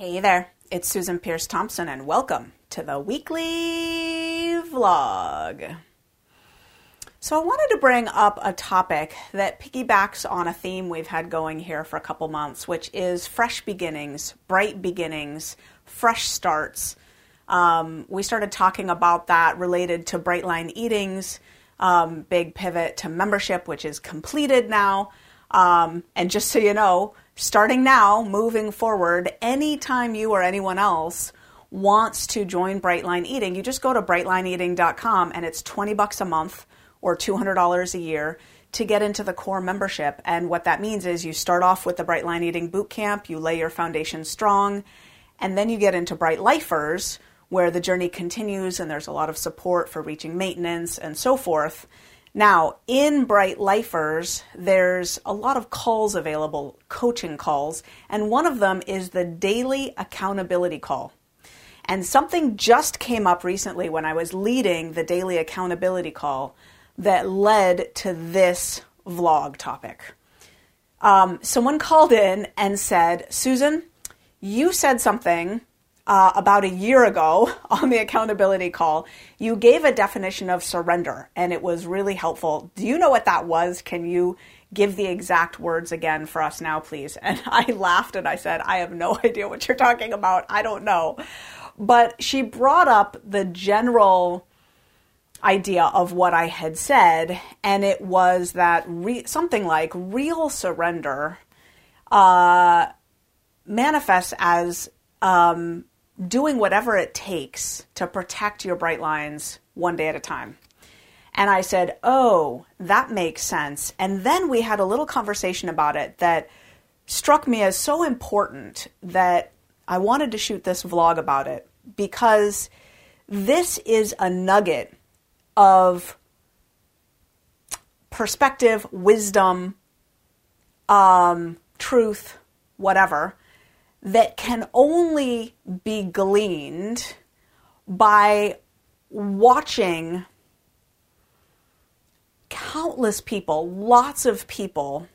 Hey there, it's Susan Peirce Thompson, and welcome to the weekly vlog. So, I wanted to bring up a topic that piggybacks on a theme we've had going here for a couple months, which is fresh beginnings, bright beginnings, fresh starts. Um, we started talking about that related to Brightline Eatings, um, big pivot to membership, which is completed now. Um, and just so you know, starting now, moving forward, anytime you or anyone else wants to join Brightline Eating, you just go to brightlineeating.com and it's 20 bucks a month or $200 a year to get into the core membership. And what that means is you start off with the Brightline Eating Boot Camp, you lay your foundation strong, and then you get into Bright Lifers, where the journey continues and there's a lot of support for reaching maintenance and so forth. Now, in Bright Lifers, there's a lot of calls available, coaching calls, and one of them is the daily accountability call. And something just came up recently when I was leading the daily accountability call that led to this vlog topic. Um, someone called in and said, Susan, you said something uh, about a year ago on the accountability call, you gave a definition of surrender, and it was really helpful. Do you know what that was? Can you give the exact words again for us now, please? And I laughed and I said, I have no idea what you're talking about. I don't know. But she brought up the general idea of what I had said, and it was that re- something like real surrender uh, manifests as um, doing whatever it takes to protect your bright lines one day at a time. And I said, Oh, that makes sense. And then we had a little conversation about it that struck me as so important that I wanted to shoot this vlog about it because this is a nugget of perspective, wisdom, um, truth, whatever, that can only be gleaned by watching countless people, lots of people,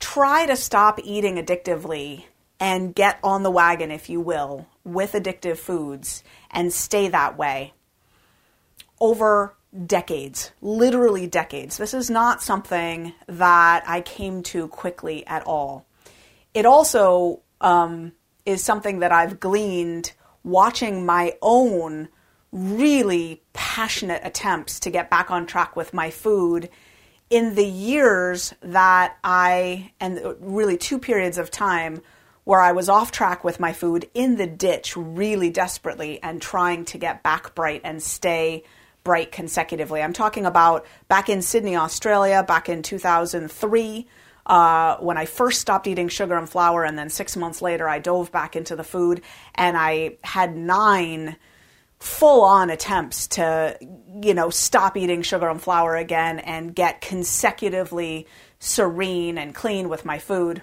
try to stop eating addictively and get on the wagon, if you will, with addictive foods and stay that way over decades, literally decades. This is not something that I came to quickly at all it also um, is something that I've gleaned watching my own really passionate attempts to get back on track with my food in the years that I, and really two periods of time where I was off track with my food in the ditch really desperately and trying to get back bright and stay bright consecutively. I'm talking about back in Sydney, Australia, back in 2003 uh, when I first stopped eating sugar and flour, and then six months later, I dove back into the food, and I had nine full on attempts to, you know, stop eating sugar and flour again and get consecutively serene and clean with my food.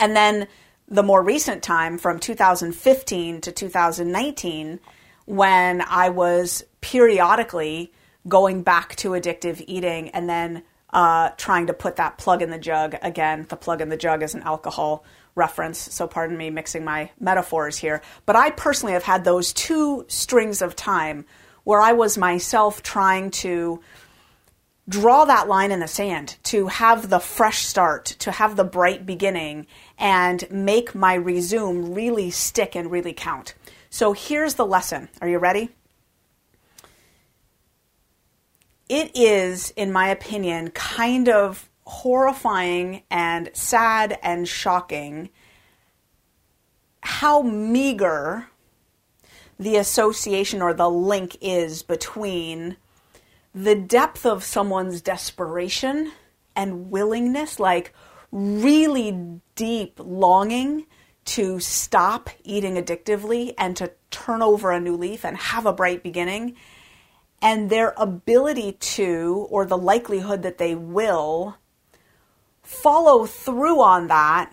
And then the more recent time from 2015 to 2019, when I was periodically going back to addictive eating and then uh, trying to put that plug in the jug. Again, the plug in the jug is an alcohol reference, so pardon me mixing my metaphors here. But I personally have had those two strings of time where I was myself trying to draw that line in the sand, to have the fresh start, to have the bright beginning, and make my resume really stick and really count. So here's the lesson. Are you ready? It is, in my opinion, kind of horrifying and sad and shocking how meager the association or the link is between the depth of someone's desperation and willingness, like really deep longing to stop eating addictively and to turn over a new leaf and have a bright beginning. And their ability to, or the likelihood that they will, follow through on that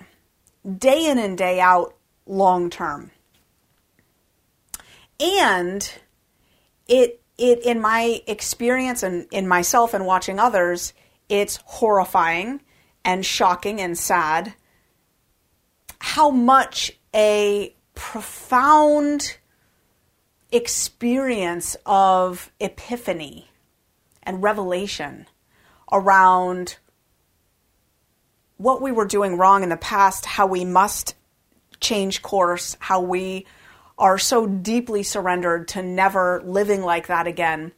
day in and day out long term. And it it in my experience and in myself and watching others, it's horrifying and shocking and sad how much a profound experience of epiphany and revelation around what we were doing wrong in the past, how we must change course, how we are so deeply surrendered to never living like that again,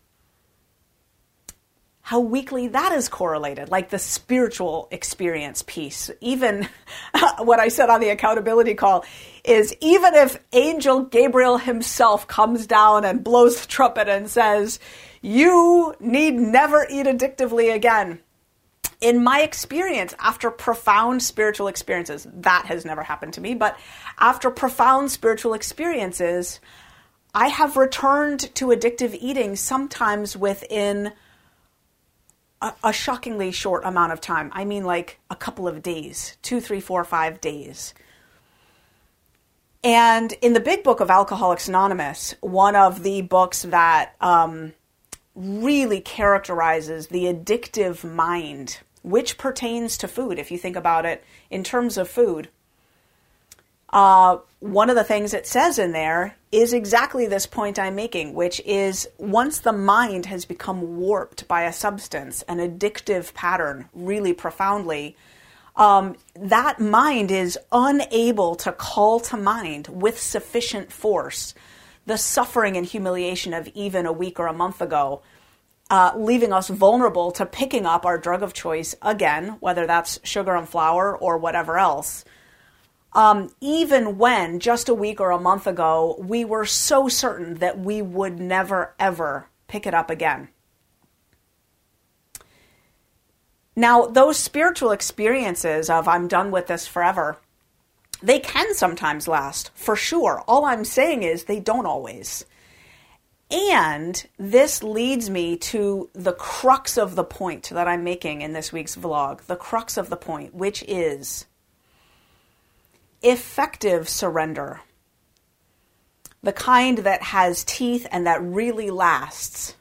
how weakly that is correlated, like the spiritual experience piece. Even what I said on the accountability call is even if Angel Gabriel himself comes down and blows the trumpet and says, You need never eat addictively again in my experience, after profound spiritual experiences, that has never happened to me, but after profound spiritual experiences, I have returned to addictive eating sometimes within a, a, shockingly short amount of time. I mean, like a couple of days two, three, four, five days. And in the big book of Alcoholics Anonymous, one of the books that um, really characterizes the addictive mind which pertains to food, if you think about it in terms of food. Uh, one of the things it says in there is exactly this point I'm making, which is once the mind has become warped by a substance, an addictive pattern, really profoundly, um, that mind is unable to call to mind with sufficient force the suffering and humiliation of even a week or a month ago uh, leaving us vulnerable to picking up our drug of choice again, whether that's sugar and flour or whatever else. Um, even when just a week or a month ago we were so certain that we would never ever pick it up again. Now, those spiritual experiences of I'm done with this forever, they can sometimes last, for sure. All I'm saying is they don't always. And this leads me to the crux of the point that I'm making in this week's vlog. The crux of the point, which is effective surrender. The kind that has teeth and that really lasts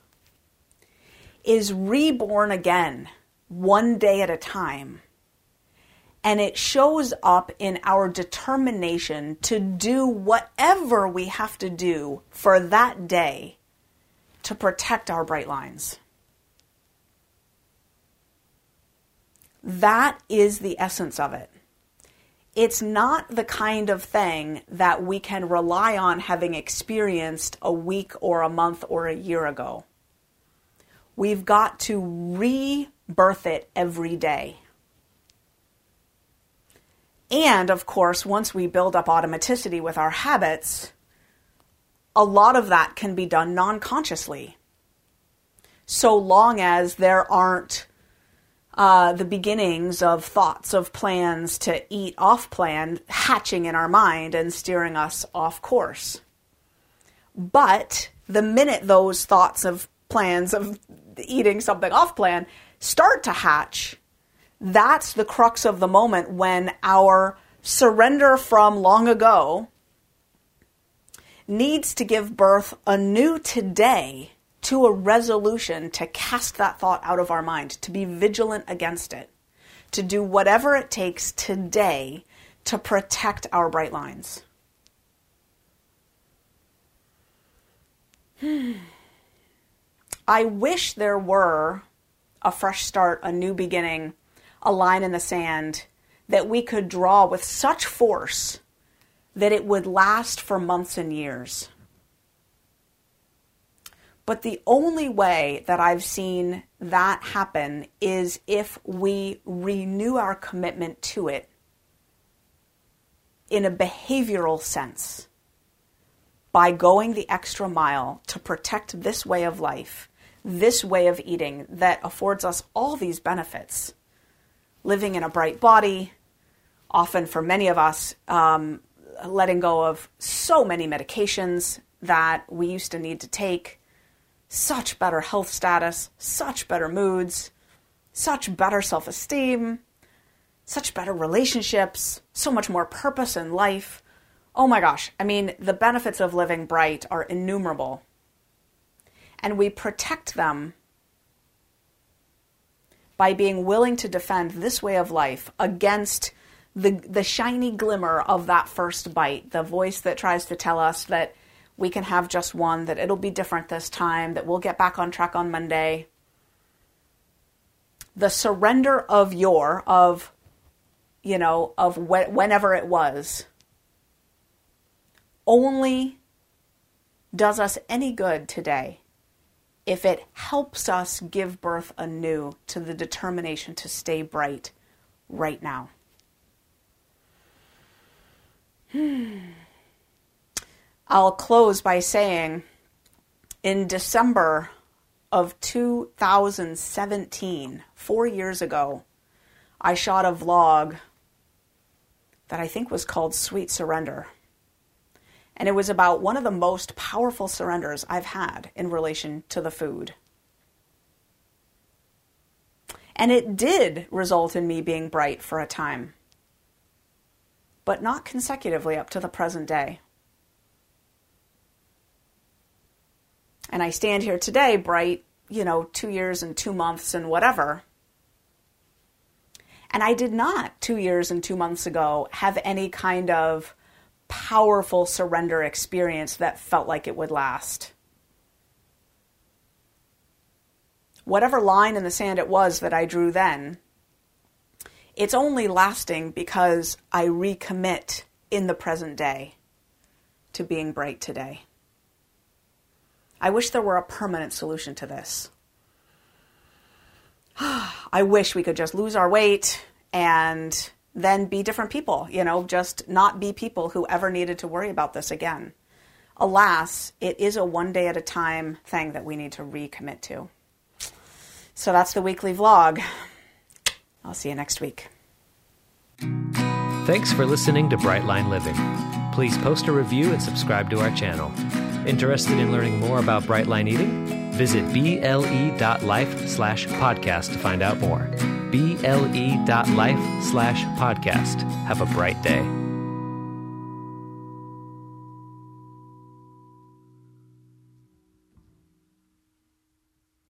is reborn again, one day at a time. And it shows up in our determination to do whatever we have to do for that day to protect our bright lines. That is the essence of it. It's not the kind of thing that we can rely on having experienced a week or a month or a year ago. We've got to rebirth it every day. And of course, once we build up automaticity with our habits, a lot of that can be done non consciously. So long as there aren't uh, the beginnings of thoughts of plans to eat off plan hatching in our mind and steering us off course. But the minute those thoughts of plans of eating something off plan start to hatch, that's the crux of the moment when our surrender from long ago needs to give birth anew today to a resolution to cast that thought out of our mind, to be vigilant against it, to do whatever it takes today to protect our bright lines. I wish there were a fresh start, a new beginning, a line in the sand that we could draw with such force that it would last for months and years. But the only way that I've seen that happen is if we renew our commitment to it in a behavioral sense by going the extra mile to protect this way of life, this way of eating that affords us all these benefits living in a bright body, often for many of us, um, letting go of so many medications that we used to need to take, such better health status, such better moods, such better self esteem, such better relationships, so much more purpose in life. Oh my gosh, I mean, the benefits of living bright are innumerable. And we protect them by being willing to defend this way of life against the, the shiny glimmer of that first bite, the voice that tries to tell us that we can have just one, that it'll be different this time, that we'll get back on track on Monday. The surrender of your, of you know, of wh- whenever it was, only does us any good today if it helps us give birth anew to the determination to stay bright right now. Hmm. I'll close by saying in December of 2017, four years ago, I shot a vlog that I think was called Sweet Surrender. And it was about one of the most powerful surrenders I've had in relation to the food. And it did result in me being bright for a time, but not consecutively up to the present day. And I stand here today, bright, you know, two years and two months and whatever, and I did not two years and two months ago have any kind of powerful surrender experience that felt like it would last. Whatever line in the sand it was that I drew then, it's only lasting because I recommit in the present day to being bright today. I wish there were a permanent solution to this. I wish we could just lose our weight and then be different people, you know, just not be people who ever needed to worry about this again. Alas, it is a one day at a time thing that we need to recommit to. So that's the weekly vlog. I'll see you next week. Thanks for listening to Brightline Living. Please post a review and subscribe to our channel. Interested in learning more about Brightline Eating? Visit ble.life slash podcast to find out more. ble.life slash podcast. Have a bright day.